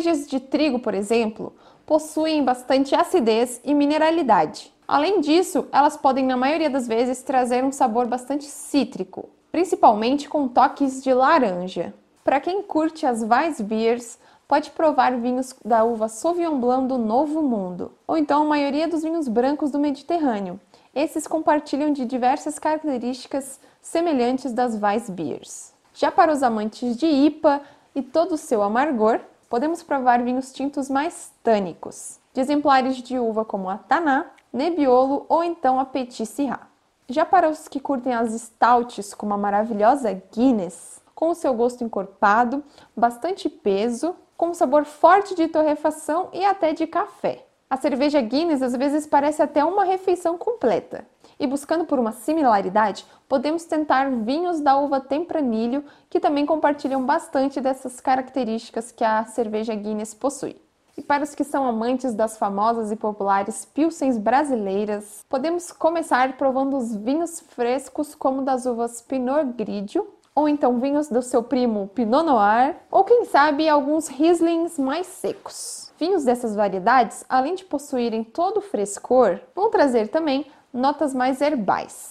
de trigo, por exemplo, possuem bastante acidez e mineralidade. Além disso, elas podem, na maioria das vezes, trazer um sabor bastante cítrico, principalmente com toques de laranja. Para quem curte as Weissbiers, pode provar vinhos da uva Sauvignon Blanc do Novo Mundo, ou então a maioria dos vinhos brancos do Mediterrâneo. Esses compartilham de diversas características semelhantes das Weissbiers. Já para os amantes de IPA e todo o seu amargor, podemos provar vinhos tintos mais tânicos, de exemplares de uva como a Taná, Nebbiolo ou então a Petit Syrah. Já para os que curtem as stouts como a maravilhosa Guinness, com o seu gosto encorpado, bastante peso, com um sabor forte de torrefação e até de café. A cerveja Guinness às vezes parece até uma refeição completa. E buscando por uma similaridade, podemos tentar vinhos da uva Tempranilho, que também compartilham bastante dessas características que a cerveja Guinness possui. E para os que são amantes das famosas e populares pilsens brasileiras, podemos começar provando os vinhos frescos como das uvas Pinot Grigio, ou então vinhos do seu primo Pinot Noir, ou quem sabe alguns Rieslings mais secos. Vinhos dessas variedades, além de possuírem todo o frescor, vão trazer também notas mais herbais.